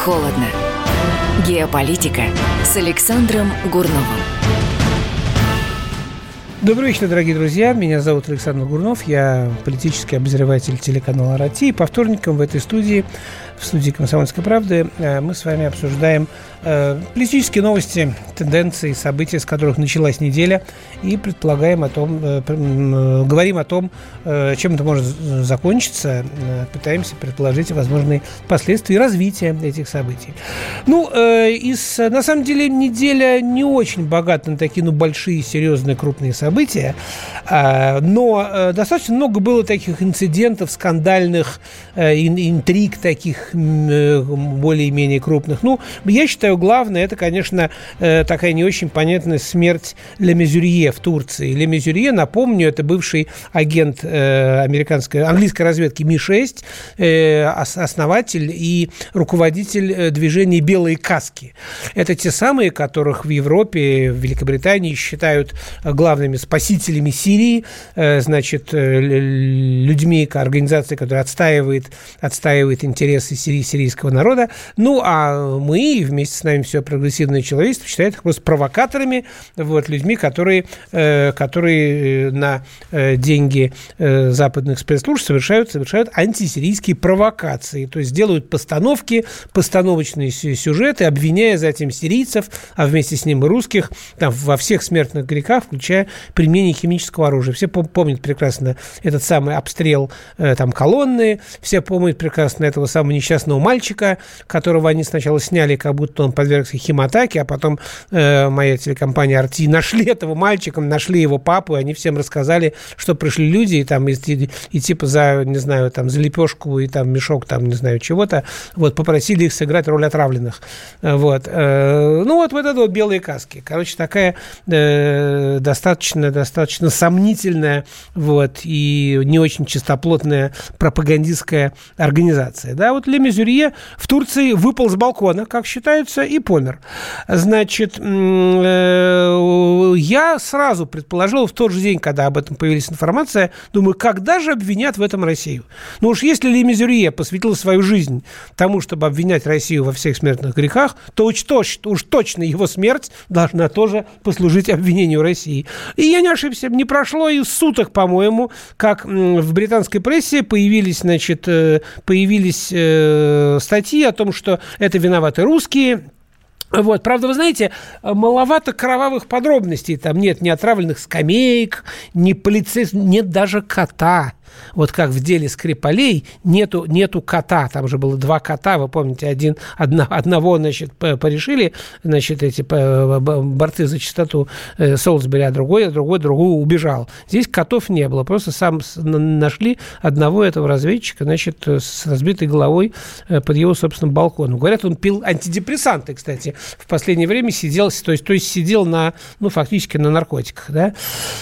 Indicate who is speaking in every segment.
Speaker 1: холодно. Геополитика с Александром Гурновым.
Speaker 2: Добрый вечер, дорогие друзья. Меня зовут Александр Гурнов. Я политический обозреватель телеканала «Рати». И по вторникам в этой студии в студии «Комсомольской правды» э, мы с вами обсуждаем э, политические новости, тенденции, события, с которых началась неделя, и предполагаем о том, э, говорим о том, чем это может закончиться, пытаемся предположить возможные последствия развития этих событий. Ну, из, на самом деле, неделя не очень богата на такие, ну, большие, серьезные, крупные события, но достаточно много было таких инцидентов, скандальных, интриг таких, Э, более-менее крупных. Ну, я считаю, главное, это, конечно, э, такая не очень понятная смерть Ле Мезюрье в Турции. Ле Мезюрье, напомню, это бывший агент э, американской, английской разведки Ми-6, основатель и руководитель движения «Белые каски». Это те самые, которых в Европе, в Великобритании считают главными спасителями Сирии, значит, людьми, организацией, которая отстаивает, отстаивает интересы сири сирийского народа. Ну, а мы, вместе с нами все прогрессивное человечество, считает их просто провокаторами, вот, людьми, которые, э, которые э, на э, деньги э, западных спецслужб совершают, совершают антисирийские провокации. То есть делают постановки, постановочные сюжеты, обвиняя за этим сирийцев, а вместе с ним и русских, там, во всех смертных грехах, включая применение химического оружия. Все помнят прекрасно этот самый обстрел э, там, колонны, все помнят прекрасно этого самого несчастного мальчика, которого они сначала сняли, как будто он подвергся химатаке, а потом э, моя телекомпания «Арти» нашли этого мальчика, нашли его папу, и они всем рассказали, что пришли люди, и там, и, и, и типа за, не знаю, там, за лепешку и там мешок, там, не знаю, чего-то, вот, попросили их сыграть роль отравленных. Вот. Э, ну, вот, вот это вот белые каски. Короче, такая э, достаточно, достаточно сомнительная, вот, и не очень чистоплотная пропагандистская организация. Да, вот Леми Мезюрье в Турции выпал с балкона, как считается, и помер. Значит, э, я сразу предположил в тот же день, когда об этом появилась информация, думаю, когда же обвинят в этом Россию? Ну уж если Ли Мезюрье посвятил свою жизнь тому, чтобы обвинять Россию во всех смертных грехах, то уж точно, уж точно его смерть должна тоже послужить обвинению России. И я не ошибся, не прошло и суток, по-моему, как в британской прессе появились, значит, э, появились э, Э, статьи о том, что это виноваты русские, вот, правда, вы знаете, маловато кровавых подробностей. Там нет ни отравленных скамеек, ни полицейских, нет даже кота вот как в деле Скрипалей, нету, нету кота, там же было два кота, вы помните, один, одно, одного, значит, порешили, значит, эти борцы за чистоту э, Солсбери, а другой, а другой, другой убежал. Здесь котов не было, просто сам нашли одного этого разведчика, значит, с разбитой головой э, под его собственным балконом. Говорят, он пил антидепрессанты, кстати, в последнее время сидел, то есть, то есть сидел на, ну, фактически на наркотиках, да.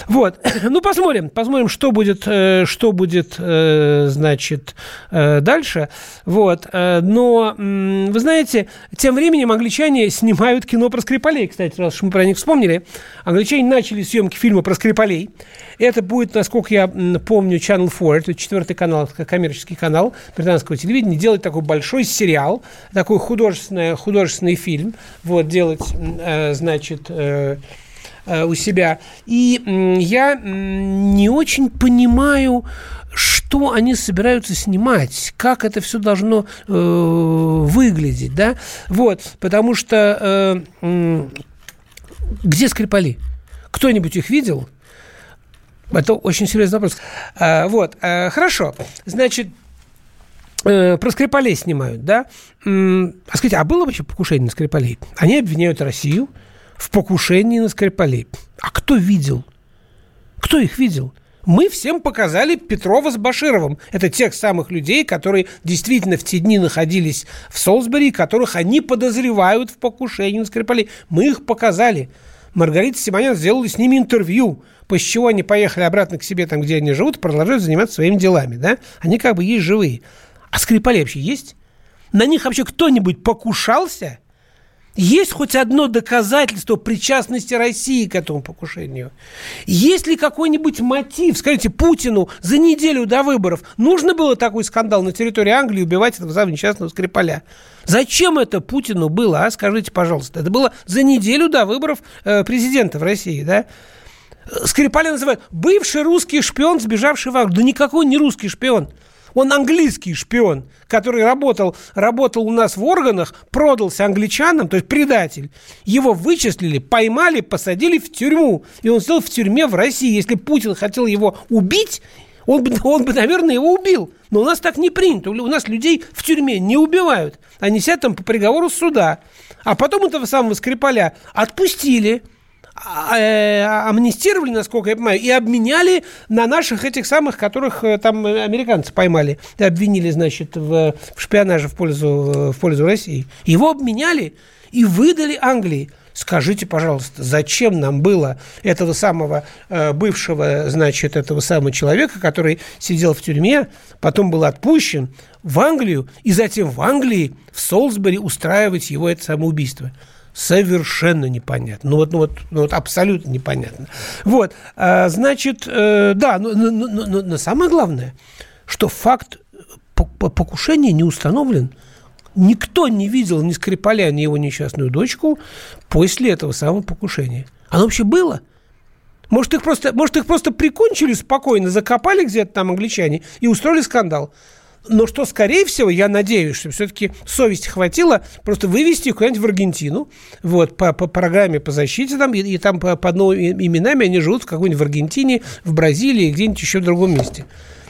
Speaker 2: Вот, ну, посмотрим, посмотрим, что будет, э, что будет, э, значит, э, дальше. Вот. Э, но, вы знаете, тем временем англичане снимают кино про Скрипалей, кстати, раз уж мы про них вспомнили. Англичане начали съемки фильма про Скрипалей. Это будет, насколько я помню, Channel 4, это четвертый канал, коммерческий канал британского телевидения, делать такой большой сериал, такой художественный, художественный фильм, вот, делать, значит, у себя. И я не очень понимаю, что они собираются снимать, как это все должно э, выглядеть, да, вот, потому что э, где Скрипали? Кто-нибудь их видел? Это очень серьезный вопрос. А, вот, а, хорошо, значит, э, про Скрипалей снимают, да? А скажите, а было вообще покушение на Скрипалей? Они обвиняют Россию, в покушении на Скрипалей. А кто видел? Кто их видел? Мы всем показали Петрова с Башировым. Это тех самых людей, которые действительно в те дни находились в Солсбери, которых они подозревают в покушении на Скрипалей. Мы их показали. Маргарита Симонян сделала с ними интервью, после чего они поехали обратно к себе, там, где они живут, продолжают заниматься своими делами. Да? Они как бы есть живые. А Скрипали вообще есть? На них вообще кто-нибудь покушался – Есть хоть одно доказательство причастности России к этому покушению? Есть ли какой-нибудь мотив? Скажите, Путину за неделю до выборов нужно было такой скандал на территории Англии убивать этого самого несчастного Скрипаля? Зачем это Путину было, а? Скажите, пожалуйста. Это было за неделю до выборов э, президента в России, да? Скрипаля называют бывший русский шпион, сбежавший в Англию. Да никакой не русский шпион. Он английский шпион, который работал, работал у нас в органах, продался англичанам, то есть предатель. Его вычислили, поймали, посадили в тюрьму. И он сидел в тюрьме в России. Если Путин хотел его убить, он бы, он бы, наверное, его убил. Но у нас так не принято. У нас людей в тюрьме не убивают. Они сидят там по приговору суда. А потом этого самого Скрипаля отпустили – амнистировали, насколько я понимаю, и обменяли на наших этих самых, которых э, там американцы поймали, и обвинили, значит, в, в шпионаже в пользу, в пользу России. Его обменяли и выдали Англии. Скажите, пожалуйста, зачем нам было этого самого э, бывшего, значит, этого самого человека, который сидел в тюрьме, потом был отпущен в Англию, и затем в Англии, в Солсбери устраивать его это самоубийство? Совершенно непонятно. Ну вот, ну вот, ну вот абсолютно непонятно. Вот, а, значит, э, да, но, но, но, но, но самое главное, что факт покушения не установлен. Никто не видел ни Скрипаля, ни его несчастную дочку после этого самого покушения. Оно вообще было? Может, их просто, может, их просто прикончили спокойно, закопали где-то там англичане и устроили скандал. Но что, скорее всего, я надеюсь, что все-таки совести хватило просто вывести их куда-нибудь в Аргентину, вот, по, по программе по защите там, и, и там по, под новыми именами они живут в какой-нибудь в Аргентине, в Бразилии, где-нибудь еще в другом месте.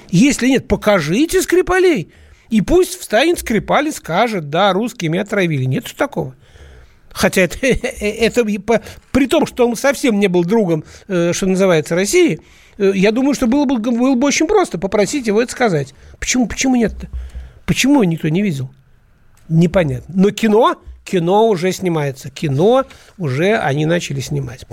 Speaker 2: Если нет, покажите Скрипалей. И пусть встанет Скрипаль и скажет, да, русские меня отравили. Нет такого. Хотя это, это при том, что он совсем не был другом, э, что называется, России, э, я думаю, что было бы, было бы очень просто попросить его это сказать. Почему, почему нет-то? Почему никто не видел? Непонятно. Но кино, кино уже снимается. Кино уже они начали снимать.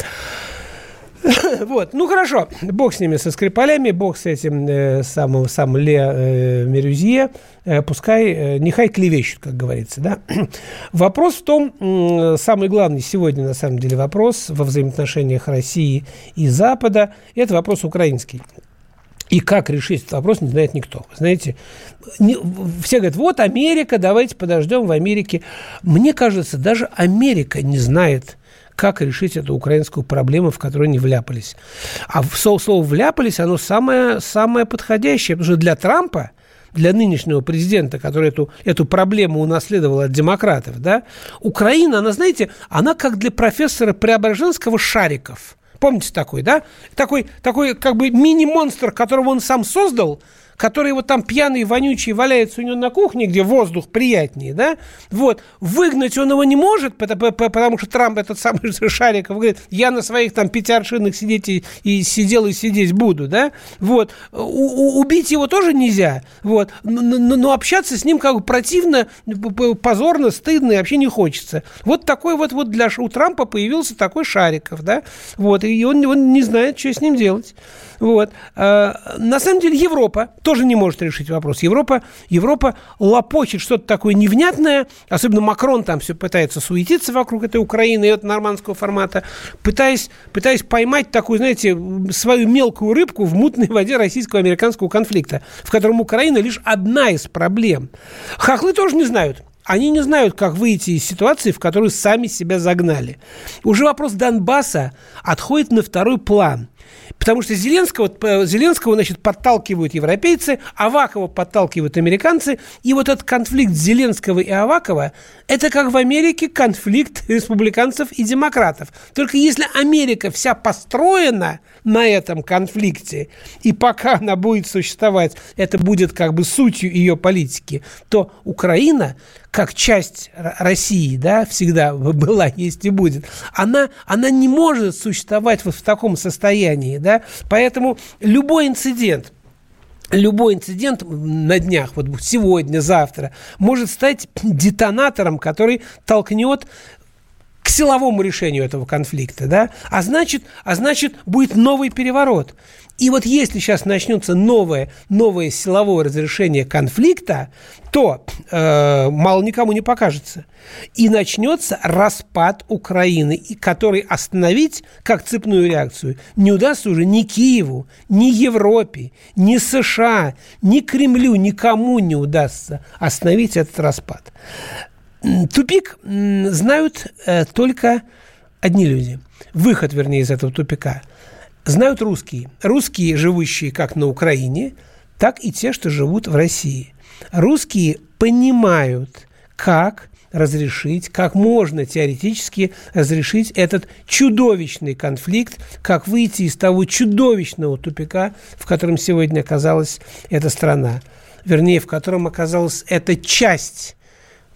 Speaker 2: Вот, ну хорошо, бог с ними, со Скрипалями, бог с этим э, самым, сам Ле э, Мерюзье, э, пускай, э, нехай клевещут, как говорится, да. Вопрос в том, э, самый главный сегодня, на самом деле, вопрос во взаимоотношениях России и Запада, это вопрос украинский. И как решить этот вопрос, не знает никто. Знаете, не, все говорят, вот Америка, давайте подождем в Америке. Мне кажется, даже Америка не знает, как решить эту украинскую проблему, в которую они вляпались. А слово, «вляпались» оно самое, самое подходящее, потому что для Трампа, для нынешнего президента, который эту, эту проблему унаследовал от демократов, да, Украина, она, знаете, она как для профессора Преображенского Шариков. Помните такой, да? Такой, такой как бы мини-монстр, которого он сам создал – который вот там пьяный, вонючий валяется у него на кухне, где воздух приятнее, да, вот, выгнать он его не может, потому что Трамп, этот самый Шариков, говорит, я на своих там пяти аршинах сидеть и, и сидел и сидеть буду, да, вот, у, у, убить его тоже нельзя, вот, но, но, но общаться с ним как бы противно, позорно, стыдно и вообще не хочется. Вот такой вот, вот для, у Трампа появился такой Шариков, да, вот, и он, он не знает, что с ним делать. Вот. А, на самом деле Европа тоже не может решить вопрос. Европа, Европа лопочет что-то такое невнятное, особенно Макрон там все пытается суетиться вокруг этой Украины и этого нормандского формата, пытаясь, пытаясь поймать такую, знаете, свою мелкую рыбку в мутной воде российско-американского конфликта, в котором Украина лишь одна из проблем. Хохлы тоже не знают, они не знают, как выйти из ситуации, в которую сами себя загнали. Уже вопрос Донбасса отходит на второй план. Потому что Зеленского, Зеленского значит, подталкивают европейцы, Авакова подталкивают американцы. И вот этот конфликт Зеленского и Авакова – это как в Америке конфликт республиканцев и демократов. Только если Америка вся построена на этом конфликте, и пока она будет существовать, это будет как бы сутью ее политики, то Украина как часть России, да, всегда была, есть и будет, она, она не может существовать вот в таком состоянии, да, поэтому любой инцидент, любой инцидент на днях, вот сегодня, завтра, может стать детонатором, который толкнет к силовому решению этого конфликта, да, а значит, а значит будет новый переворот. И вот если сейчас начнется новое, новое силовое разрешение конфликта, то э, мало никому не покажется. И начнется распад Украины, и который остановить как цепную реакцию не удастся уже ни Киеву, ни Европе, ни США, ни Кремлю, никому не удастся остановить этот распад. Тупик знают э, только одни люди. Выход, вернее, из этого тупика – знают русские. Русские, живущие как на Украине, так и те, что живут в России. Русские понимают, как разрешить, как можно теоретически разрешить этот чудовищный конфликт, как выйти из того чудовищного тупика, в котором сегодня оказалась эта страна. Вернее, в котором оказалась эта часть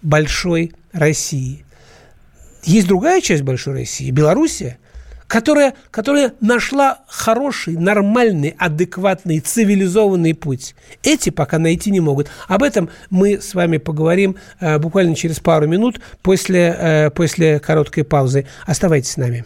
Speaker 2: большой России. Есть другая часть большой России, Белоруссия, которая, которая нашла хороший, нормальный, адекватный, цивилизованный путь. Эти пока найти не могут. Об этом мы с вами поговорим э, буквально через пару минут после, э, после короткой паузы. Оставайтесь с нами.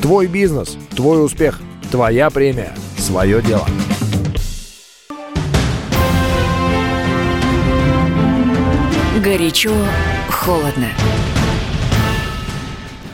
Speaker 3: Твой бизнес, твой успех, твоя премия, свое дело.
Speaker 1: Горячо, холодно.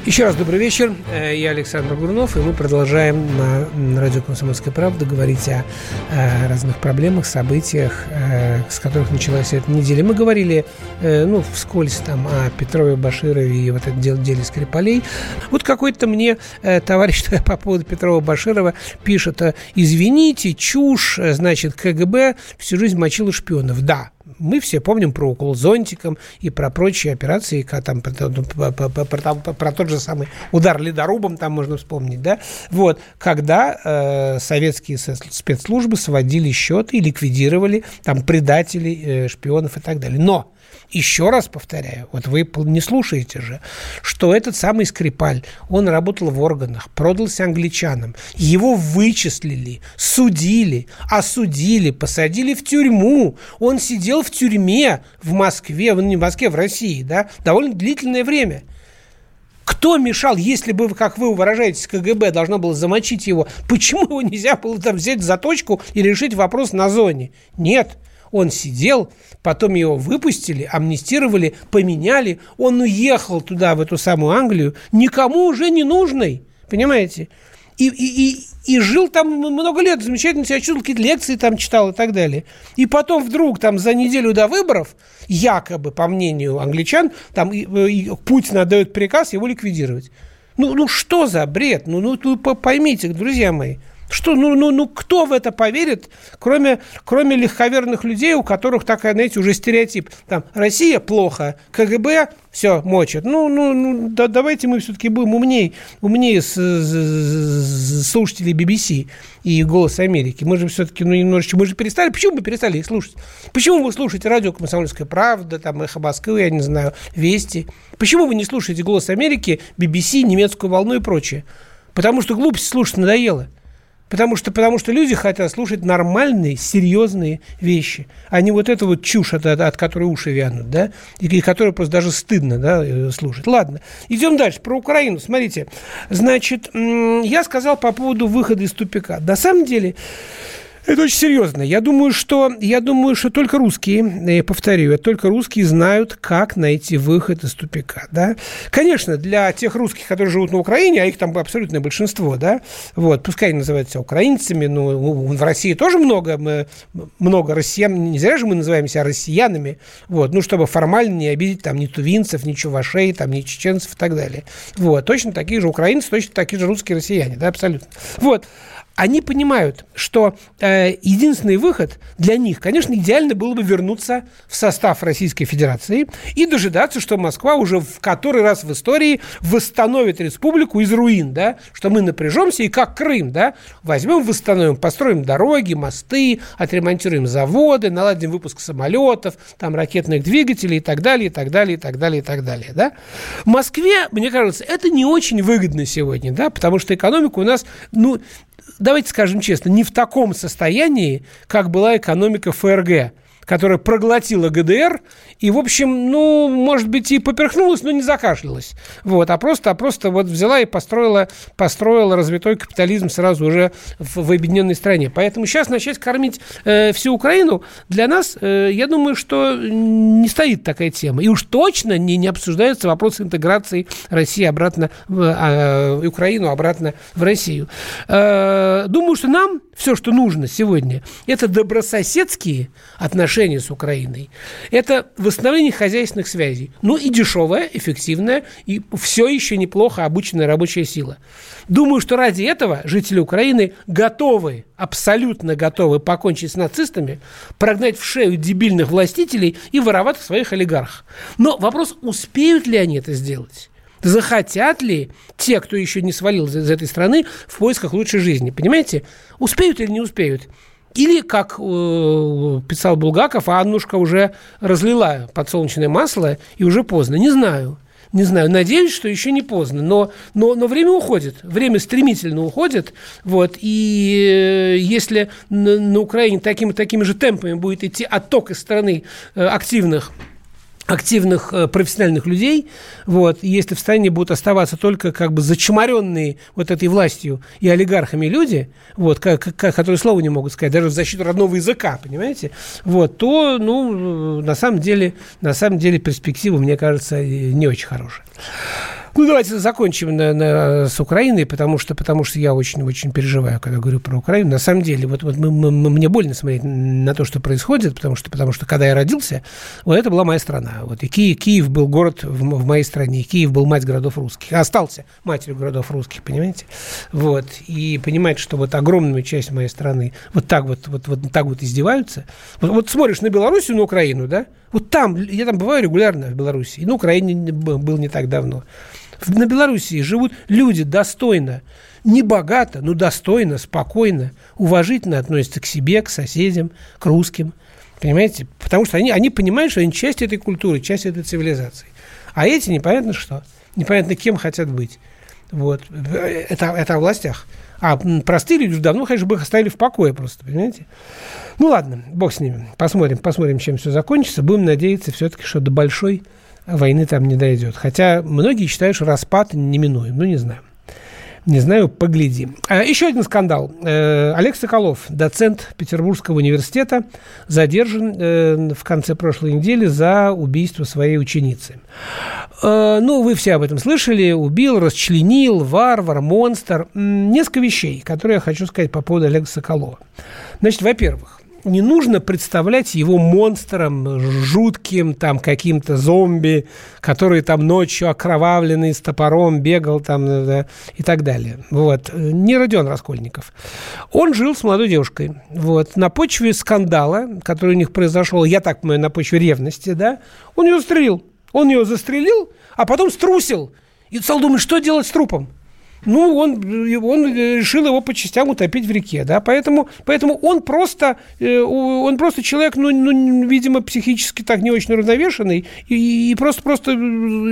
Speaker 2: Еще раз добрый вечер. Э, я Александр Гурнов, и мы продолжаем на радио «Комсомольская правда» говорить о, о разных проблемах, событиях, э, с которых началась эта неделя. Мы говорили, э, ну, вскользь там о Петрове, Баширове и вот этом деле, деле Скрипалей. Вот какой-то мне товарищ по поводу Петрова, Баширова пишет, извините, чушь, значит, КГБ всю жизнь мочила шпионов. Да, мы все помним про укол зонтиком и про прочие операции, как там, про, про, про, про, про тот же самый удар ледорубом, там можно вспомнить, да, вот, когда э, советские спецслужбы сводили счеты и ликвидировали там предателей, э, шпионов и так далее. Но еще раз повторяю, вот вы не слушаете же, что этот самый Скрипаль, он работал в органах, продался англичанам, его вычислили, судили, осудили, посадили в тюрьму. Он сидел в тюрьме в Москве, не в Москве, в России, да, довольно длительное время. Кто мешал, если бы, как вы выражаетесь, КГБ должно было замочить его, почему его нельзя было там взять за точку и решить вопрос на зоне? Нет. Он сидел, потом его выпустили, амнистировали, поменяли. Он уехал туда, в эту самую Англию, никому уже не нужный. Понимаете? И, и, и, и жил там много лет, замечательно себя чувствовал, какие-то лекции там читал и так далее. И потом вдруг там за неделю до выборов, якобы, по мнению англичан, там и, и Путин отдает приказ его ликвидировать. Ну, ну что за бред? Ну, ну, ну поймите, друзья мои. Что, ну, ну, ну, кто в это поверит, кроме, кроме легковерных людей, у которых такая, знаете, уже стереотип. Там, Россия плохо, КГБ все мочит. Ну, ну, ну да, давайте мы все-таки будем умнее, умнее с, с, слушателей BBC и «Голос Америки». Мы же все-таки, ну, немножечко, мы же перестали, почему мы перестали их слушать? Почему вы слушаете радио «Комсомольская правда», там, «Эхо Москвы», я не знаю, «Вести»? Почему вы не слушаете «Голос Америки», BBC, «Немецкую волну» и прочее? Потому что глупость слушать надоело. Потому что, потому что люди хотят слушать нормальные, серьезные вещи, а не вот эту вот чушь, от, от которой уши вянут, да, и, и которую просто даже стыдно да, э, слушать. Ладно, идем дальше. Про Украину. Смотрите, значит, я сказал по поводу выхода из тупика. На самом деле, это очень серьезно. Я думаю, что, я думаю, что только русские, я повторю, только русские знают, как найти выход из тупика. Да? Конечно, для тех русских, которые живут на Украине, а их там абсолютное большинство, да, вот, пускай они называются украинцами, но в России тоже много, мы, много россиян, не зря же мы называемся россиянами, вот, ну, чтобы формально не обидеть там ни тувинцев, ни чувашей, там, ни чеченцев и так далее. Вот, точно такие же украинцы, точно такие же русские россияне, да, абсолютно. Вот. Они понимают, что э, единственный выход для них, конечно, идеально было бы вернуться в состав Российской Федерации и дожидаться, что Москва уже в который раз в истории восстановит республику из руин, да, что мы напряжемся и как Крым, да, возьмем, восстановим, построим дороги, мосты, отремонтируем заводы, наладим выпуск самолетов, там ракетных двигателей и так далее, и так далее, и так далее, и так далее, да. Москве, мне кажется, это не очень выгодно сегодня, да, потому что экономика у нас, ну, давайте скажем честно, не в таком состоянии, как была экономика ФРГ которая проглотила ГДР и, в общем, ну, может быть, и поперхнулась, но не закашлялась. Вот, а просто, а просто вот взяла и построила, построила развитой капитализм сразу уже в, в объединенной стране. Поэтому сейчас начать кормить э, всю Украину для нас, э, я думаю, что не стоит такая тема. И уж точно не, не обсуждается вопрос интеграции России обратно в э, Украину, обратно в Россию. Э, думаю, что нам все, что нужно сегодня, это добрососедские отношения с Украиной. Это восстановление хозяйственных связей. Ну и дешевая, эффективная и все еще неплохо обученная рабочая сила. Думаю, что ради этого жители Украины готовы, абсолютно готовы покончить с нацистами, прогнать в шею дебильных властителей и воровать своих олигархов. Но вопрос, успеют ли они это сделать? захотят ли те, кто еще не свалил из этой страны, в поисках лучшей жизни. Понимаете? Успеют или не успеют? Или, как э, писал Булгаков, а Аннушка уже разлила подсолнечное масло, и уже поздно. Не знаю. Не знаю, надеюсь, что еще не поздно, но, но, но время уходит, время стремительно уходит, вот, и э, если на, на Украине такими, такими же темпами будет идти отток из страны э, активных активных э, профессиональных людей, вот, если в стране будут оставаться только как бы зачморенные вот этой властью и олигархами люди, вот, как, как, которые слова не могут сказать, даже в защиту родного языка, понимаете, вот, то, ну, на самом деле, на самом деле перспектива, мне кажется, не очень хорошая. Ну, давайте закончим на, на, с Украиной, потому что, потому что я очень-очень переживаю, когда говорю про Украину. На самом деле, вот, вот мы, мы, мне больно смотреть на то, что происходит, потому что, потому что когда я родился, вот это была моя страна. Вот, и Киев, Киев был город в, в моей стране, Киев был мать городов русских, остался матерью городов русских, понимаете? Вот, и понимать, что вот огромная часть моей страны вот так вот, вот, вот так вот издеваются. Вот, вот смотришь на Белоруссию, на Украину, да? Вот там, я там бываю регулярно в Беларуси, и на Украине был не так давно. На Белоруссии живут люди достойно, не богато, но достойно, спокойно, уважительно относятся к себе, к соседям, к русским. Понимаете? Потому что они, они понимают, что они часть этой культуры, часть этой цивилизации. А эти непонятно что. Непонятно кем хотят быть. Вот. Это, это о властях. А простые люди давно, конечно, бы их оставили в покое просто, понимаете? Ну ладно, бог с ними. Посмотрим, посмотрим, чем все закончится. Будем надеяться все-таки, что до большой войны там не дойдет. Хотя многие считают, что распад неминуем. Ну, не знаю. Не знаю, поглядим. А, еще один скандал. Э, Олег Соколов, доцент Петербургского университета, задержан э, в конце прошлой недели за убийство своей ученицы. Э, ну, вы все об этом слышали. Убил, расчленил, варвар, монстр. Несколько вещей, которые я хочу сказать по поводу Олега Соколова. Значит, во-первых, не нужно представлять его монстром, жутким, там, каким-то зомби, который там ночью окровавленный с топором бегал там да, и так далее. Вот. Не Родион Раскольников. Он жил с молодой девушкой. Вот. На почве скандала, который у них произошел, я так понимаю, на почве ревности, да, он ее застрелил. Он ее застрелил, а потом струсил. И стал думать, что делать с трупом. Ну, он, он решил его по частям утопить в реке, да, поэтому, поэтому он просто, э, он просто человек, ну, ну, видимо, психически так не очень уравновешенный и, и просто, просто э,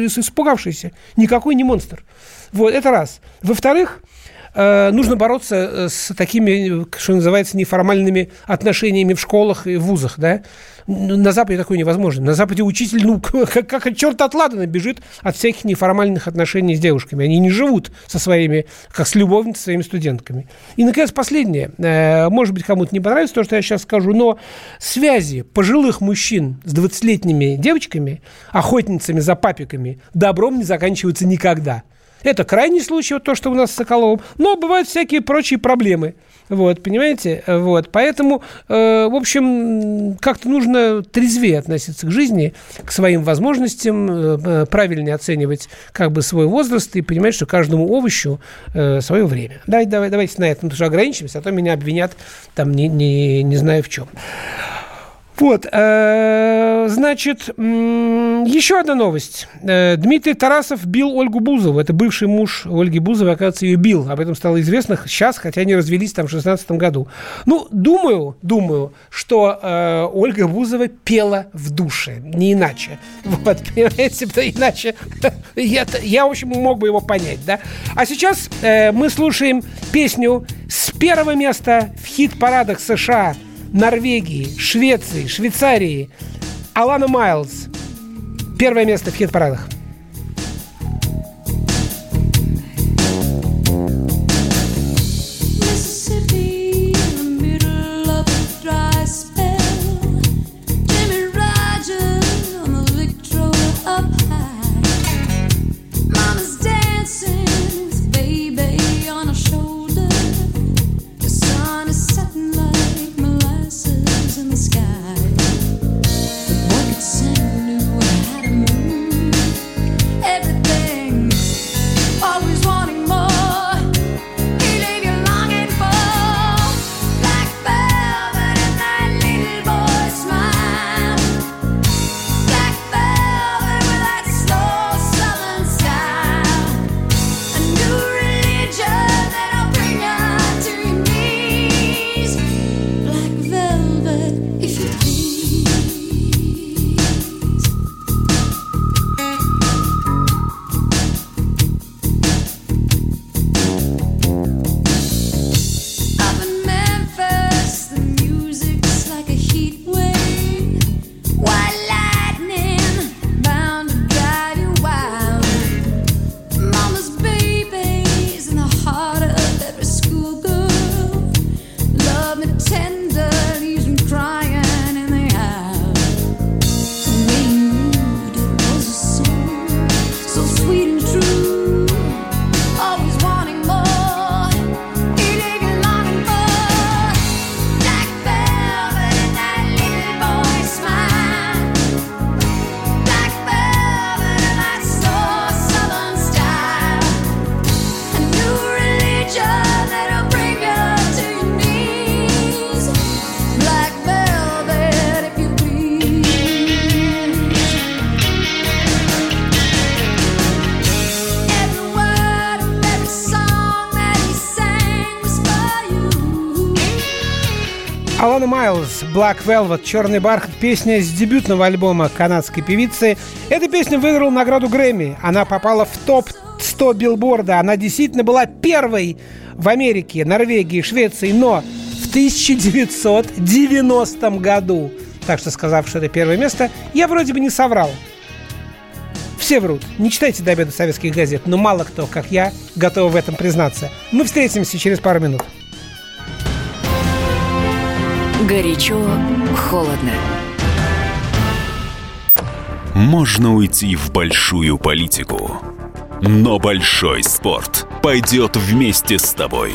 Speaker 2: испугавшийся. Никакой не монстр. Вот, это раз. Во-вторых, э, нужно бороться с такими, что называется, неформальными отношениями в школах и в вузах, да, ну, на Западе такое невозможно. На Западе учитель, ну, как, как черт от ладана бежит от всяких неформальных отношений с девушками. Они не живут со своими, как с любовницами, своими студентками. И, наконец, последнее. Э, может быть, кому-то не понравится то, что я сейчас скажу, но связи пожилых мужчин с 20-летними девочками, охотницами за папиками, добром не заканчиваются никогда. Это крайний случай, вот то, что у нас с Соколовым. Но бывают всякие прочие проблемы. Вот, понимаете? Вот, поэтому, э, в общем, как-то нужно трезвее относиться к жизни, к своим возможностям, э, э, правильнее оценивать как бы свой возраст и понимать, что каждому овощу э, свое время. Давайте, давайте, давайте на этом тоже ограничимся, а то меня обвинят там не, не, не знаю в чем. Вот, э, значит, еще одна новость. Э, Дмитрий Тарасов бил Ольгу Бузову. Это бывший муж Ольги Бузовой, оказывается, ее бил. Об этом стало известно сейчас, хотя они развелись там в 16 году. Ну, думаю, думаю, что э, Ольга Бузова пела в душе, не иначе. Вот, понимаете, иначе я, я, в общем, мог бы его понять, да. А сейчас мы слушаем песню с первого места в хит-парадах США – Норвегии, Швеции, Швейцарии. Алана Майлз. Первое место в хит-парадах. Алана Майлз, Black Velvet, Черный бархат, песня с дебютного альбома канадской певицы. Эта песня выиграла награду Грэмми. Она попала в топ-100 билборда. Она действительно была первой в Америке, Норвегии, Швеции, но в 1990 году. Так что, сказав, что это первое место, я вроде бы не соврал. Все врут. Не читайте до обеда советских газет, но мало кто, как я, готов в этом признаться. Мы встретимся через пару минут.
Speaker 1: Горячо, холодно.
Speaker 4: Можно уйти в большую политику, но большой спорт пойдет вместе с тобой.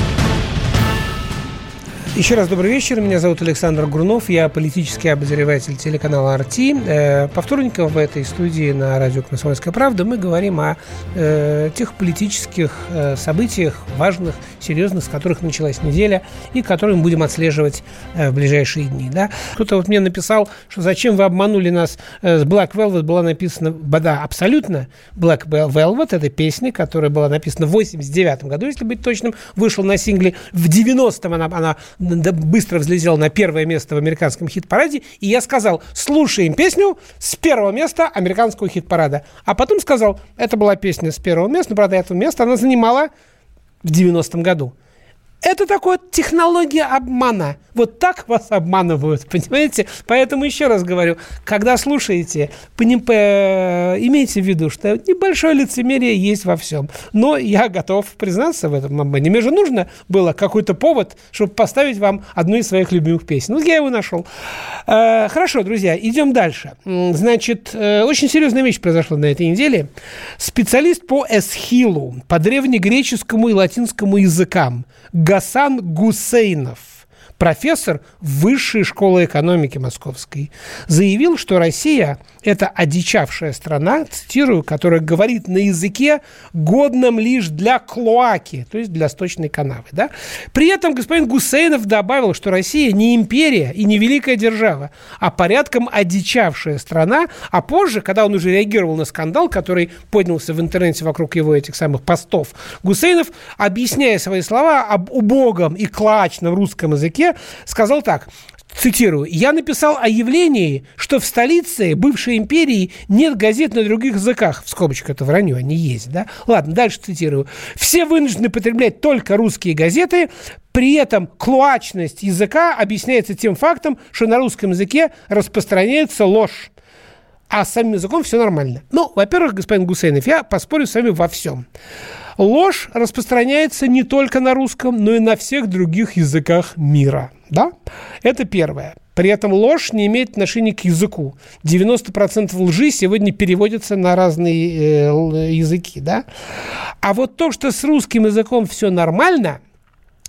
Speaker 2: Еще раз добрый вечер. Меня зовут Александр Грунов. Я политический обозреватель телеканала «Арти». Э, по вторникам в этой студии на радио «Комсомольская правда» мы говорим о э, тех политических э, событиях, важных, серьезных, с которых началась неделя и которые мы будем отслеживать э, в ближайшие дни. Да? Кто-то вот мне написал, что зачем вы обманули нас э, с Black Velvet. Была написана, да, абсолютно, Black Velvet. Это песня, которая была написана в 89 году, если быть точным. Вышел на сингле. В 90-м она, она быстро взлетел на первое место в американском хит-параде, и я сказал, слушаем песню с первого места американского хит-парада. А потом сказал, это была песня с первого места, но, правда, это место она занимала в 90-м году. Это такая технология обмана. Вот так вас обманывают, понимаете? Поэтому еще раз говорю, когда слушаете, э, имейте в виду, что небольшое лицемерие есть во всем. Но я готов признаться в этом обмане. Мне же нужно было какой-то повод, чтобы поставить вам одну из своих любимых песен. Вот я его нашел. Э, хорошо, друзья, идем дальше. Значит, э, очень серьезная вещь произошла на этой неделе. Специалист по эсхилу, по древнегреческому и латинскому языкам – Гасан Гусейнов профессор Высшей школы экономики Московской, заявил, что Россия – это одичавшая страна, цитирую, которая говорит на языке, годном лишь для клоаки, то есть для сточной канавы. Да? При этом господин Гусейнов добавил, что Россия не империя и не великая держава, а порядком одичавшая страна, а позже, когда он уже реагировал на скандал, который поднялся в интернете вокруг его этих самых постов, Гусейнов, объясняя свои слова об убогом и клачном русском языке, сказал так, цитирую, «Я написал о явлении, что в столице бывшей империи нет газет на других языках». В скобочках это вранье, они есть, да? Ладно, дальше цитирую. «Все вынуждены потреблять только русские газеты, при этом клуачность языка объясняется тем фактом, что на русском языке распространяется ложь. А с самим языком все нормально. Ну, во-первых, господин Гусейнов, я поспорю с вами во всем. Ложь распространяется не только на русском, но и на всех других языках мира. Да? Это первое. При этом ложь не имеет отношения к языку. 90% лжи сегодня переводятся на разные э, языки. Да? А вот то, что с русским языком все нормально –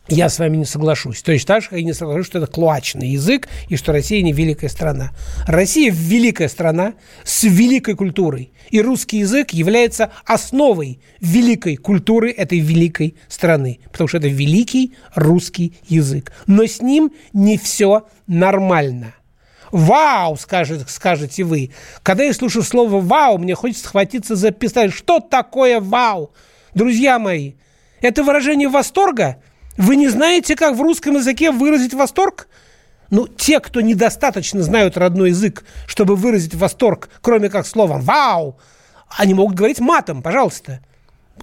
Speaker 2: я с вами не соглашусь. То есть так же, я не соглашусь, что это клуачный язык и что Россия не великая страна. Россия великая страна с великой культурой. И русский язык является основой великой культуры этой великой страны. Потому что это великий русский язык. Но с ним не все нормально. Вау, скажет, скажете вы. Когда я слушаю слово вау, мне хочется схватиться за пистолет. Что такое вау? Друзья мои, это выражение восторга – вы не знаете, как в русском языке выразить восторг? Ну, те, кто недостаточно знают родной язык, чтобы выразить восторг, кроме как словом «вау», они могут говорить матом, пожалуйста.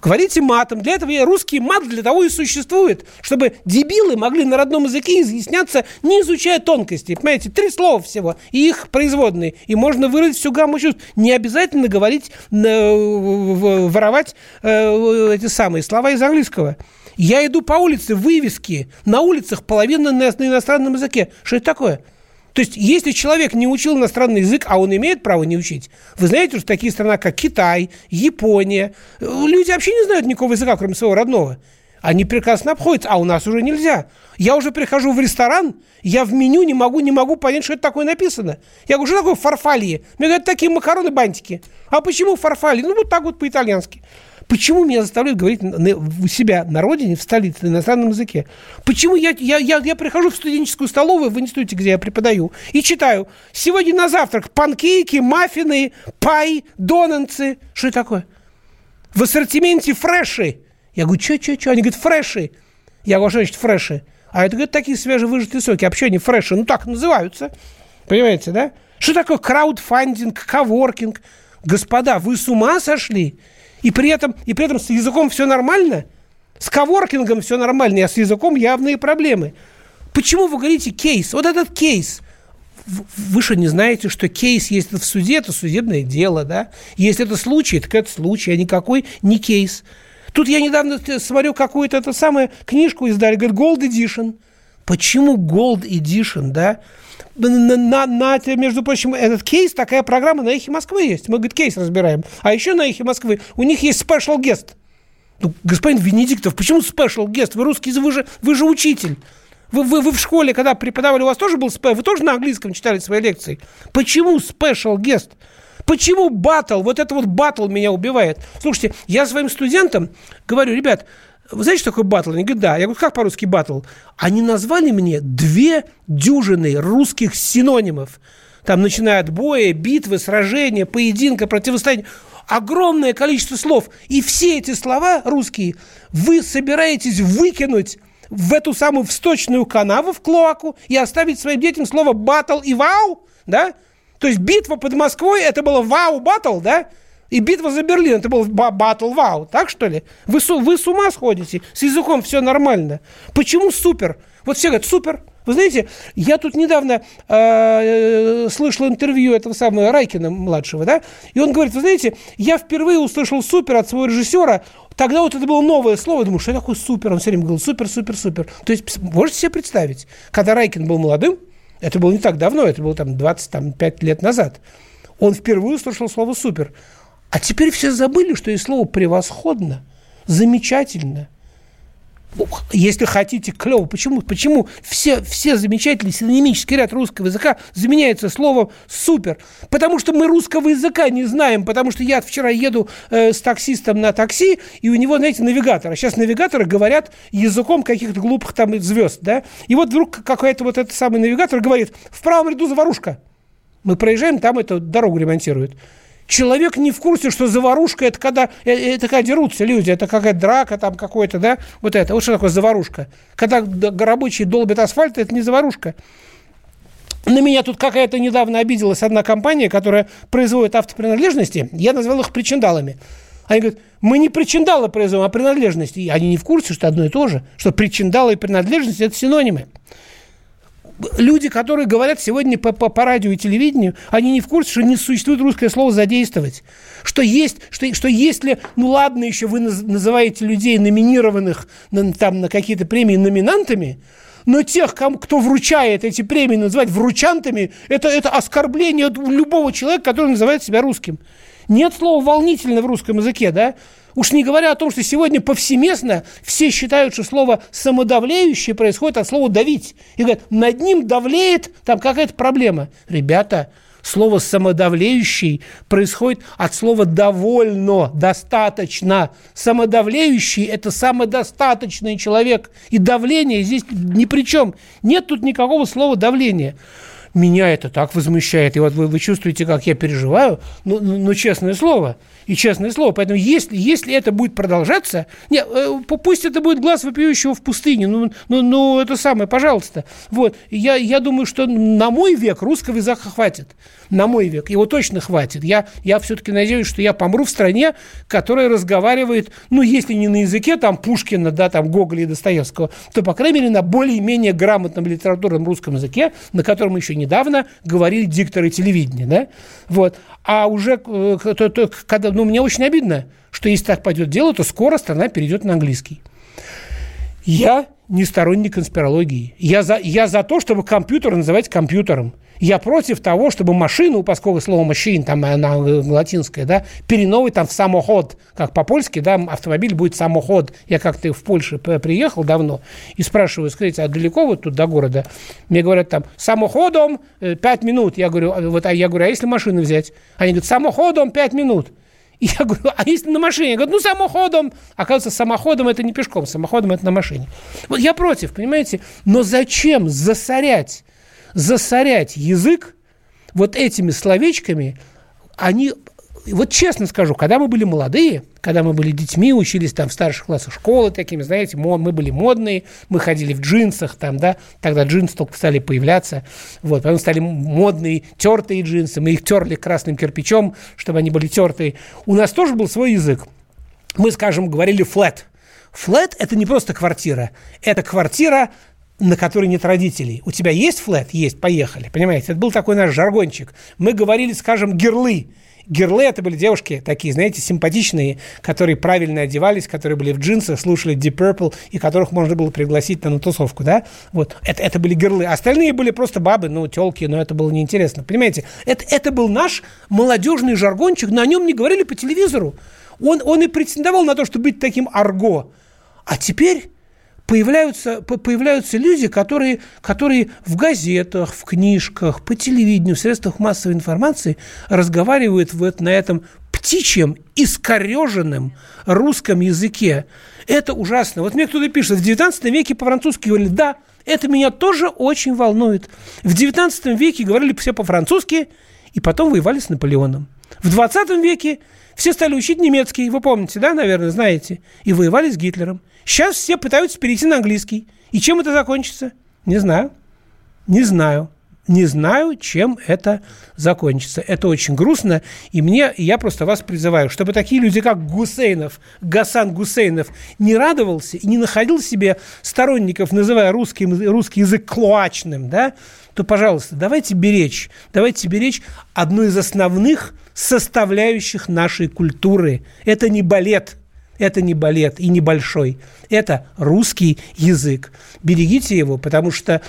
Speaker 2: Говорите матом. Для этого русский мат для того и существует, чтобы дебилы могли на родном языке изъясняться, не изучая тонкости. Понимаете, три слова всего, и их производные. И можно выразить всю гамму чувств. Не обязательно говорить, воровать э, эти самые слова из английского. Я иду по улице, вывески на улицах половина на, на иностранном языке. Что это такое? То есть, если человек не учил иностранный язык, а он имеет право не учить, вы знаете, что такие страны, как Китай, Япония, люди вообще не знают никакого языка, кроме своего родного. Они прекрасно обходятся, а у нас уже нельзя. Я уже прихожу в ресторан, я в меню не могу, не могу понять, что это такое написано. Я говорю, что такое фарфалье? Мне говорят, такие макароны-бантики. А почему фарфалье? Ну, вот так вот по-итальянски. Почему меня заставляют говорить у себя на родине, в столице, на иностранном языке? Почему я, я, я, я прихожу в студенческую столовую в институте, где я преподаю, и читаю, сегодня на завтрак панкейки, маффины, пай, донанцы. Что это такое? В ассортименте фреши. Я говорю, что, что, что? Они говорят, фреши. Я говорю, что значит фреши? А это, говорят, такие свежевыжатые соки. А вообще они фреши? Ну, так называются. Понимаете, да? Что такое краудфандинг, коворкинг? Господа, вы с ума сошли? И при этом, и при этом с языком все нормально? С коворкингом все нормально, а с языком явные проблемы. Почему вы говорите кейс? Вот этот кейс. Вы что, не знаете, что кейс, если это в суде, это судебное дело, да? Если это случай, так это случай, а никакой не кейс. Тут я недавно смотрю какую-то это самую книжку издали, говорит, Gold Edition. Почему Gold Edition, да? На, на, между прочим, этот кейс, такая программа на Эхе Москвы есть. Мы, говорит, кейс разбираем. А еще на Эхе Москвы у них есть special guest. Ну, господин Венедиктов, почему special guest? Вы русский, вы же, вы же учитель. Вы, вы, вы в школе, когда преподавали, у вас тоже был спе, вы тоже на английском читали свои лекции. Почему special guest? Почему батл? Вот это вот батл меня убивает. Слушайте, я своим студентам говорю, ребят, вы знаете, что такое батл? Они говорят, да. Я говорю, как по-русски батл? Они назвали мне две дюжины русских синонимов. Там, начиная от боя, битвы, сражения, поединка, противостояния. Огромное количество слов. И все эти слова русские вы собираетесь выкинуть в эту самую всточную канаву, в клоаку, и оставить своим детям слово «батл» и «вау», да? То есть битва под Москвой, это было «вау-батл», да? И битва за Берлин, это был батл вау, так что ли? Вы, вы с ума сходите? С языком все нормально. Почему супер? Вот все говорят, супер. Вы знаете, я тут недавно э, слышал интервью этого самого Райкина младшего, да, и он говорит, вы знаете, я впервые услышал супер от своего режиссера, тогда вот это было новое слово, я думаю, что такое супер, он все время говорил супер, супер, супер. То есть можете себе представить, когда Райкин был молодым, это было не так давно, это было там 25 лет назад, он впервые услышал слово супер. А теперь все забыли, что есть слово превосходно, замечательно – если хотите, клево. Почему? Почему все, все замечательные синонимический ряд русского языка заменяется словом «супер»? Потому что мы русского языка не знаем, потому что я вчера еду э, с таксистом на такси, и у него, знаете, навигатор. А сейчас навигаторы говорят языком каких-то глупых там звезд, да? И вот вдруг какой-то вот этот самый навигатор говорит, в правом ряду заварушка. Мы проезжаем, там эту дорогу ремонтируют. Человек не в курсе, что заварушка это когда, э, это когда дерутся люди, это какая-то драка там какой-то, да, вот это. Вот что такое заварушка. Когда рабочие долбят асфальт, это не заварушка. На меня тут какая-то недавно обиделась одна компания, которая производит автопринадлежности. Я назвал их причиндалами. Они говорят, мы не причиндалы производим, а принадлежности. И они не в курсе, что одно и то же, что причиндалы и принадлежность – это синонимы люди, которые говорят сегодня по, по, по радио и телевидению, они не в курсе, что не существует русское слово «задействовать». Что есть, что, что если, ну ладно, еще вы называете людей номинированных на, там, на какие-то премии номинантами, но тех, кому, кто вручает эти премии, называть вручантами, это, это оскорбление любого человека, который называет себя русским. Нет слова «волнительно» в русском языке, да? Уж не говоря о том, что сегодня повсеместно все считают, что слово «самодавлеющее» происходит от слова «давить». И говорят, над ним давлеет там какая-то проблема. Ребята, слово «самодавлеющий» происходит от слова «довольно», «достаточно». Самодавлеющий – это самодостаточный человек. И давление здесь ни при чем. Нет тут никакого слова «давление» меня это так возмущает. И вот вы, вы чувствуете, как я переживаю. Ну, ну, ну честное слово – и честное слово. Поэтому если, если это будет продолжаться, не, э, пусть это будет глаз вопиющего в пустыне, ну, ну, ну это самое, пожалуйста. Вот. Я, я думаю, что на мой век русского языка хватит. На мой век. Его точно хватит. Я, я все-таки надеюсь, что я помру в стране, которая разговаривает, ну, если не на языке там Пушкина, да, там Гоголя и Достоевского, то, по крайней мере, на более-менее грамотном литературном русском языке, на котором еще недавно говорили дикторы телевидения, да, вот. А уже, э, когда, ну, мне очень обидно, что если так пойдет дело, то скоро страна перейдет на английский. Я не сторонник конспирологии. Я за, я за то, чтобы компьютер называть компьютером. Я против того, чтобы машину, поскольку слово «машин» там она латинское, да, переновывать там в самоход, как по-польски, да, автомобиль будет самоход. Я как-то в Польше приехал давно и спрашиваю, скажите, а далеко вот тут до города? Мне говорят там, самоходом 5 э, минут. Я говорю, «А вот, а я говорю, а если машину взять? Они говорят, самоходом 5 минут. Я говорю, а если на машине? Я говорю, ну, самоходом. Оказывается, самоходом это не пешком, самоходом это на машине. Вот я против, понимаете? Но зачем засорять засорять язык вот этими словечками, они вот честно скажу, когда мы были молодые, когда мы были детьми, учились там в старших классах школы такими, знаете, мы были модные, мы ходили в джинсах там, да, тогда джинсы только стали появляться, вот, потом стали модные тертые джинсы, мы их терли красным кирпичом, чтобы они были тертые. У нас тоже был свой язык. Мы, скажем, говорили flat. Flat – это не просто квартира, это квартира на которой нет родителей. У тебя есть флет? Есть, поехали. Понимаете, это был такой наш жаргончик. Мы говорили, скажем, герлы. Герлы это были девушки такие, знаете, симпатичные, которые правильно одевались, которые были в джинсах, слушали Deep Purple, и которых можно было пригласить на, на тусовку, да? Вот, это, это были герлы. Остальные были просто бабы, ну, телки, но это было неинтересно. Понимаете, это, это был наш молодежный жаргончик, на нем не говорили по телевизору. Он, он и претендовал на то, чтобы быть таким арго. А теперь появляются, появляются люди, которые, которые в газетах, в книжках, по телевидению, в средствах массовой информации разговаривают вот на этом птичьем, искореженном русском языке. Это ужасно. Вот мне кто-то пишет, в 19 веке по-французски говорили, да, это меня тоже очень волнует. В 19 веке говорили все по-французски, и потом воевали с Наполеоном. В 20 веке все стали учить немецкий, вы помните, да, наверное, знаете, и воевали с Гитлером. Сейчас все пытаются перейти на английский. И чем это закончится? Не знаю. Не знаю. Не знаю, чем это закончится. Это очень грустно, и мне, я просто вас призываю, чтобы такие люди, как Гусейнов, Гасан Гусейнов, не радовался и не находил себе сторонников, называя русский, русский язык клоачным, да, то, пожалуйста, давайте беречь, давайте беречь одну из основных составляющих нашей культуры. Это не балет, это не балет и не большой. Это русский язык. Берегите его, потому что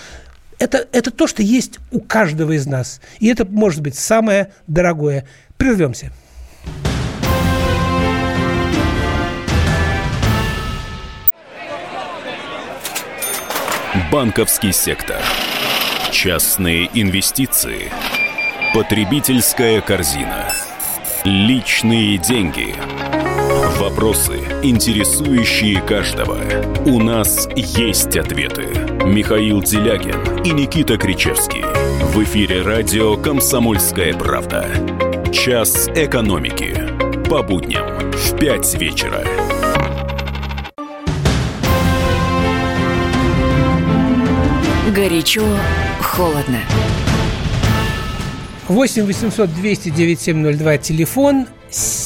Speaker 2: это, это то, что есть у каждого из нас. И это может быть самое дорогое. Прервемся.
Speaker 4: Банковский сектор. Частные инвестиции. Потребительская корзина. Личные деньги. Вопросы, интересующие каждого. У нас есть ответы. Михаил Делягин и Никита Кричевский. В эфире радио «Комсомольская правда». Час экономики. По будням в 5 вечера.
Speaker 1: Горячо, холодно.
Speaker 2: 8 800 200 9702 телефон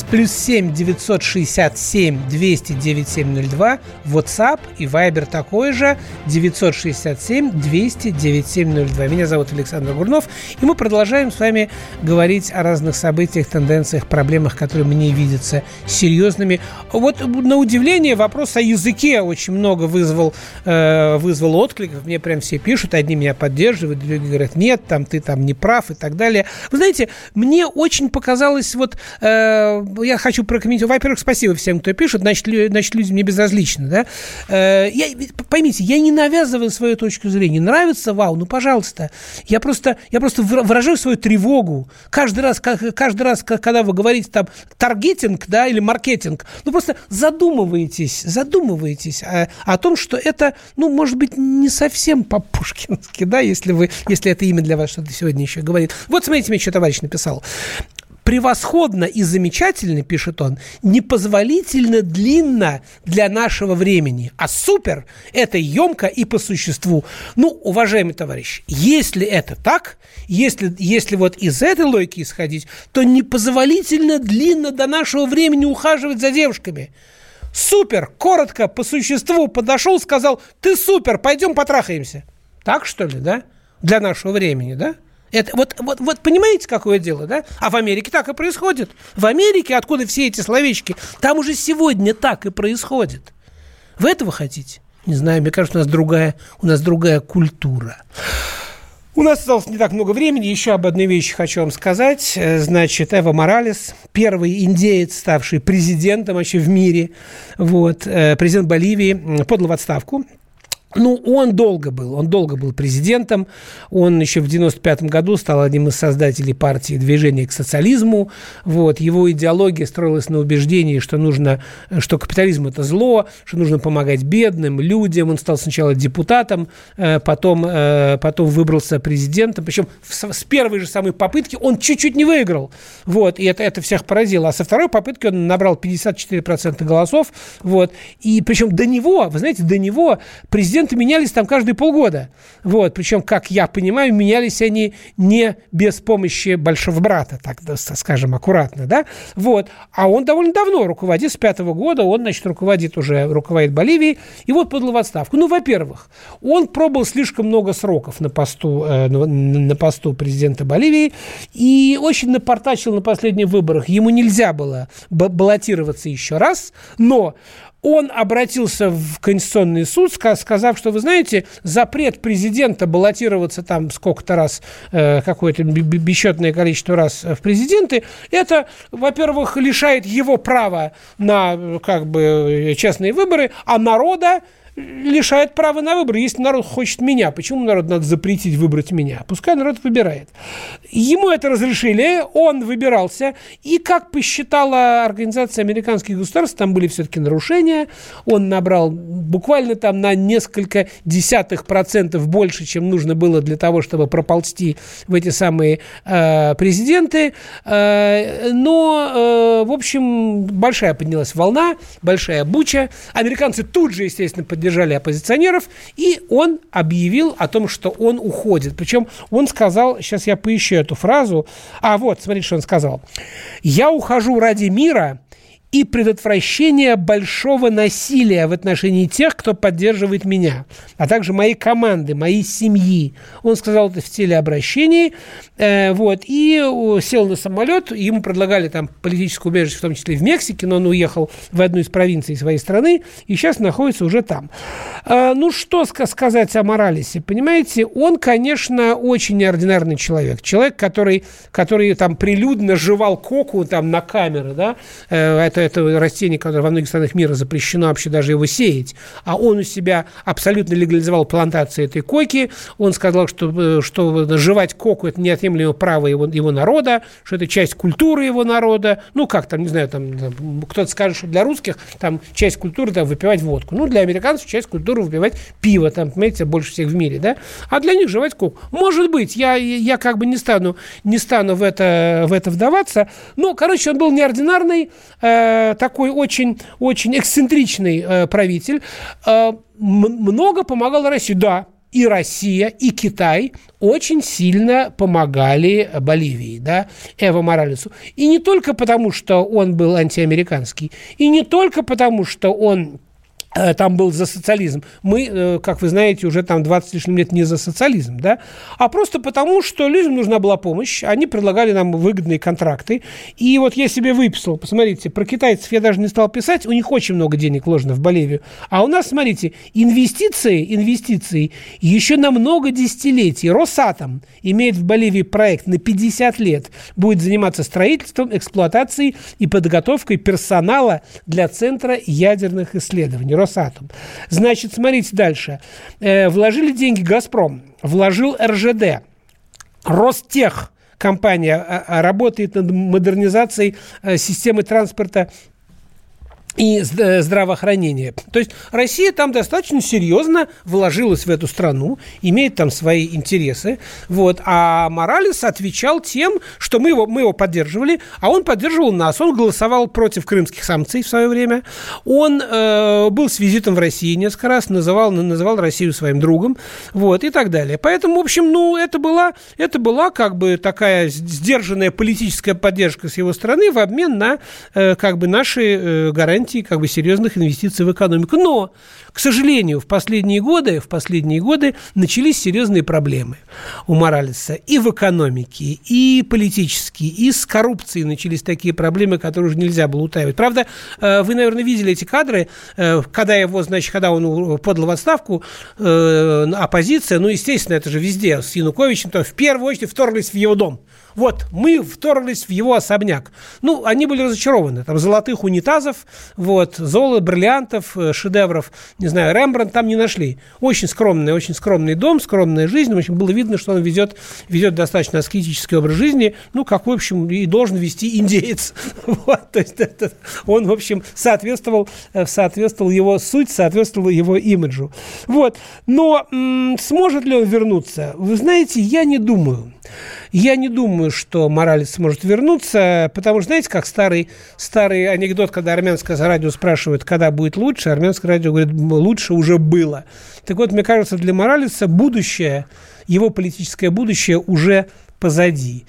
Speaker 2: плюс 7 967 200 9702, WhatsApp и Viber такой же, 967 200 9702. Меня зовут Александр Гурнов, и мы продолжаем с вами говорить о разных событиях, тенденциях, проблемах, которые мне видятся серьезными. Вот на удивление вопрос о языке очень много вызвал, э, вызвал откликов. Мне прям все пишут, одни меня поддерживают, другие говорят, нет, там ты там не прав и так далее. Вы знаете, мне очень показалось вот Э, я хочу прокомментировать. Во-первых, спасибо всем, кто пишет. Значит, значит люди мне безразличны. Да? Э, я, поймите, я не навязываю свою точку зрения. Нравится, вау, ну, пожалуйста. Я просто, я просто выражаю свою тревогу. Каждый раз, каждый раз, когда вы говорите там таргетинг да, или маркетинг, ну, просто задумываетесь, задумываетесь о, о том, что это, ну, может быть, не совсем по-пушкински, да, если, вы, если это имя для вас что-то сегодня еще говорит. Вот смотрите, мне что товарищ написал превосходно и замечательно, пишет он, непозволительно длинно для нашего времени. А супер – это емко и по существу. Ну, уважаемый товарищ, если это так, если, если вот из этой логики исходить, то непозволительно длинно до нашего времени ухаживать за девушками. Супер, коротко, по существу подошел, сказал, ты супер, пойдем потрахаемся. Так что ли, да? Для нашего времени, да? Это, вот, вот, вот понимаете, какое дело, да? А в Америке так и происходит. В Америке, откуда все эти словечки, там уже сегодня так и происходит. Вы этого хотите? Не знаю, мне кажется, у нас другая, у нас другая культура. У нас осталось не так много времени. Еще об одной вещи хочу вам сказать. Э, значит, Эва Моралес, первый индеец, ставший президентом вообще в мире, вот, э, президент Боливии, подал в отставку ну, он долго был, он долго был президентом. Он еще в 95 году стал одним из создателей партии движения к социализму. Вот. Его идеология строилась на убеждении, что нужно, что капитализм – это зло, что нужно помогать бедным, людям. Он стал сначала депутатом, э, потом, э, потом выбрался президентом. Причем с первой же самой попытки он чуть-чуть не выиграл. Вот. И это, это всех поразило. А со второй попытки он набрал 54% голосов. Вот. И причем до него, вы знаете, до него президент президенты менялись там каждые полгода. Вот, причем, как я понимаю, менялись они не без помощи большого брата, так скажем, аккуратно, да? Вот. А он довольно давно руководит, с пятого года он, значит, руководит уже, руководит Боливией, и вот подал в отставку. Ну, во-первых, он пробовал слишком много сроков на посту, э, на посту президента Боливии и очень напортачил на последних выборах. Ему нельзя было баллотироваться еще раз, но он обратился в Конституционный суд, сказав, что, вы знаете, запрет президента баллотироваться там сколько-то раз, э, какое-то бесчетное количество раз в президенты, это, во-первых, лишает его права на как бы честные выборы, а народа лишает права на выбор. Если народ хочет меня, почему народ надо запретить выбрать меня? Пускай народ выбирает. Ему это разрешили, он выбирался. И как посчитала Организация американских государств, там были все-таки нарушения. Он набрал буквально там на несколько десятых процентов больше, чем нужно было для того, чтобы проползти в эти самые э, президенты. Э, но, э, в общем, большая поднялась волна, большая буча. Американцы тут же, естественно, поддержали поддержали оппозиционеров, и он объявил о том, что он уходит. Причем он сказал, сейчас я поищу эту фразу, а вот, смотрите, что он сказал. «Я ухожу ради мира, и предотвращение большого насилия в отношении тех, кто поддерживает меня, а также моей команды, моей семьи. Он сказал это в телеобращении, э, вот, и сел на самолет, ему предлагали там политическое убежище, в том числе в Мексике, но он уехал в одну из провинций своей страны и сейчас находится уже там. Э, ну, что сказать о Моралесе? Понимаете, он, конечно, очень неординарный человек. Человек, который, который там прилюдно жевал коку там на камеры, да, э, это это растение, которое во многих странах мира запрещено вообще даже его сеять, а он у себя абсолютно легализовал плантации этой коки, он сказал, что, э, что жевать коку – это неотъемлемое право его, его народа, что это часть культуры его народа, ну, как там, не знаю, там, там кто-то скажет, что для русских там часть культуры там, выпивать водку, ну, для американцев часть культуры выпивать пиво, там, понимаете, больше всех в мире, да, а для них жевать коку. Может быть, я, я как бы не стану, не стану в это, в это вдаваться, но, короче, он был неординарный, э, Э, такой очень, очень эксцентричный э, правитель, э, много помогал России. Да, и Россия, и Китай очень сильно помогали Боливии, да, Эво Моралесу. И не только потому, что он был антиамериканский, и не только потому, что он там был за социализм. Мы, э, как вы знаете, уже там 20 лишним лет не за социализм, да, а просто потому, что людям нужна была помощь, они предлагали нам выгодные контракты. И вот я себе выписал, посмотрите, про китайцев я даже не стал писать, у них очень много денег вложено в Боливию. А у нас, смотрите, инвестиции, инвестиции еще на много десятилетий. Росатом имеет в Боливии проект на 50 лет, будет заниматься строительством, эксплуатацией и подготовкой персонала для Центра ядерных исследований. Росатом. Значит, смотрите дальше. Э, вложили деньги «Газпром», вложил РЖД, Ростех, компания а, а, работает над модернизацией э, системы транспорта и э, здравоохранения. То есть Россия там достаточно серьезно вложилась в эту страну, имеет там свои интересы. Вот. А Моралес отвечал тем, что мы его, мы его поддерживали, а он поддерживал нас. Он голосовал против крымских санкций в свое время. Он э, был с визитом в России несколько раз, называл, называл Россию своим другом вот, и так далее. Поэтому, в общем, ну, это была, это была как бы такая сдержанная политическая поддержка с его стороны в обмен на э, как бы наши э, гарантии гарантии как бы серьезных инвестиций в экономику. Но, к сожалению, в последние годы, в последние годы начались серьезные проблемы у Моралеса и в экономике, и политические, и с коррупцией начались такие проблемы, которые уже нельзя было утаивать. Правда, э, вы, наверное, видели эти кадры, э, когда его, значит, когда он подал в отставку, э, оппозиция, ну, естественно, это же везде, с Януковичем, то в первую очередь вторглись в его дом. Вот, мы вторглись в его особняк. Ну, они были разочарованы. Там золотых унитазов, вот, золото, бриллиантов, э, шедевров, не знаю, Рембрандт там не нашли. Очень скромный, очень скромный дом, скромная жизнь. В общем, было видно, что он ведет, ведет достаточно аскетический образ жизни, ну, как, в общем, и должен вести индеец. Вот, то есть это, он, в общем, соответствовал, э, соответствовал его суть, соответствовал его имиджу. Вот. Но м- сможет ли он вернуться? Вы знаете, я не думаю. Я не думаю, что Моралес сможет вернуться, потому что, знаете, как старый, старый анекдот, когда армянское радио спрашивает, когда будет лучше, армянское радио говорит, лучше уже было. Так вот, мне кажется, для Моралеса будущее, его политическое будущее уже позади.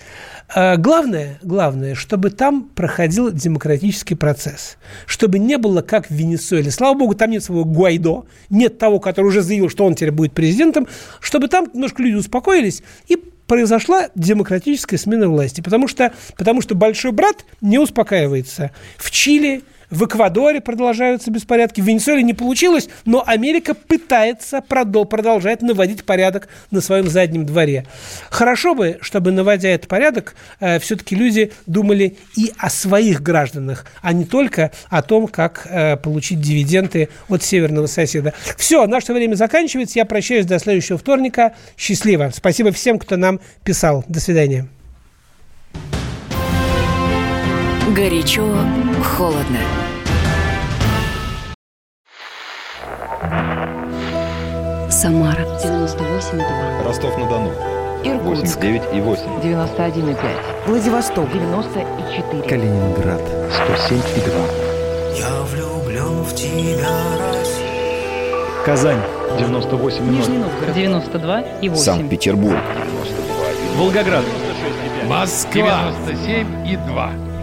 Speaker 2: А главное, главное, чтобы там проходил демократический процесс, чтобы не было как в Венесуэле. Слава богу, там нет своего Гуайдо, нет того, который уже заявил, что он теперь будет президентом, чтобы там немножко люди успокоились и произошла демократическая смена власти, потому что, потому что большой брат не успокаивается. В Чили, в Эквадоре продолжаются беспорядки, в Венесуэле не получилось, но Америка пытается продолжать наводить порядок на своем заднем дворе. Хорошо бы, чтобы, наводя этот порядок, э, все-таки люди думали и о своих гражданах, а не только о том, как э, получить дивиденды от северного соседа. Все, наше время заканчивается. Я прощаюсь до следующего вторника. Счастливо. Спасибо всем, кто нам писал. До свидания.
Speaker 1: Горячо, холодно.
Speaker 5: Самара 98,2.
Speaker 6: Rostov-на-Дону.
Speaker 5: Иркутск
Speaker 6: 89 и 8.
Speaker 5: 91,5. Владивосток 94.
Speaker 6: Калининград 107 и 2.
Speaker 7: Я влюблен в тебя, Россия.
Speaker 6: Казань 98
Speaker 5: Нижний Новгород 92 и 8.
Speaker 6: Санкт-Петербург.
Speaker 8: Волгоград. Москва. 97 и 2.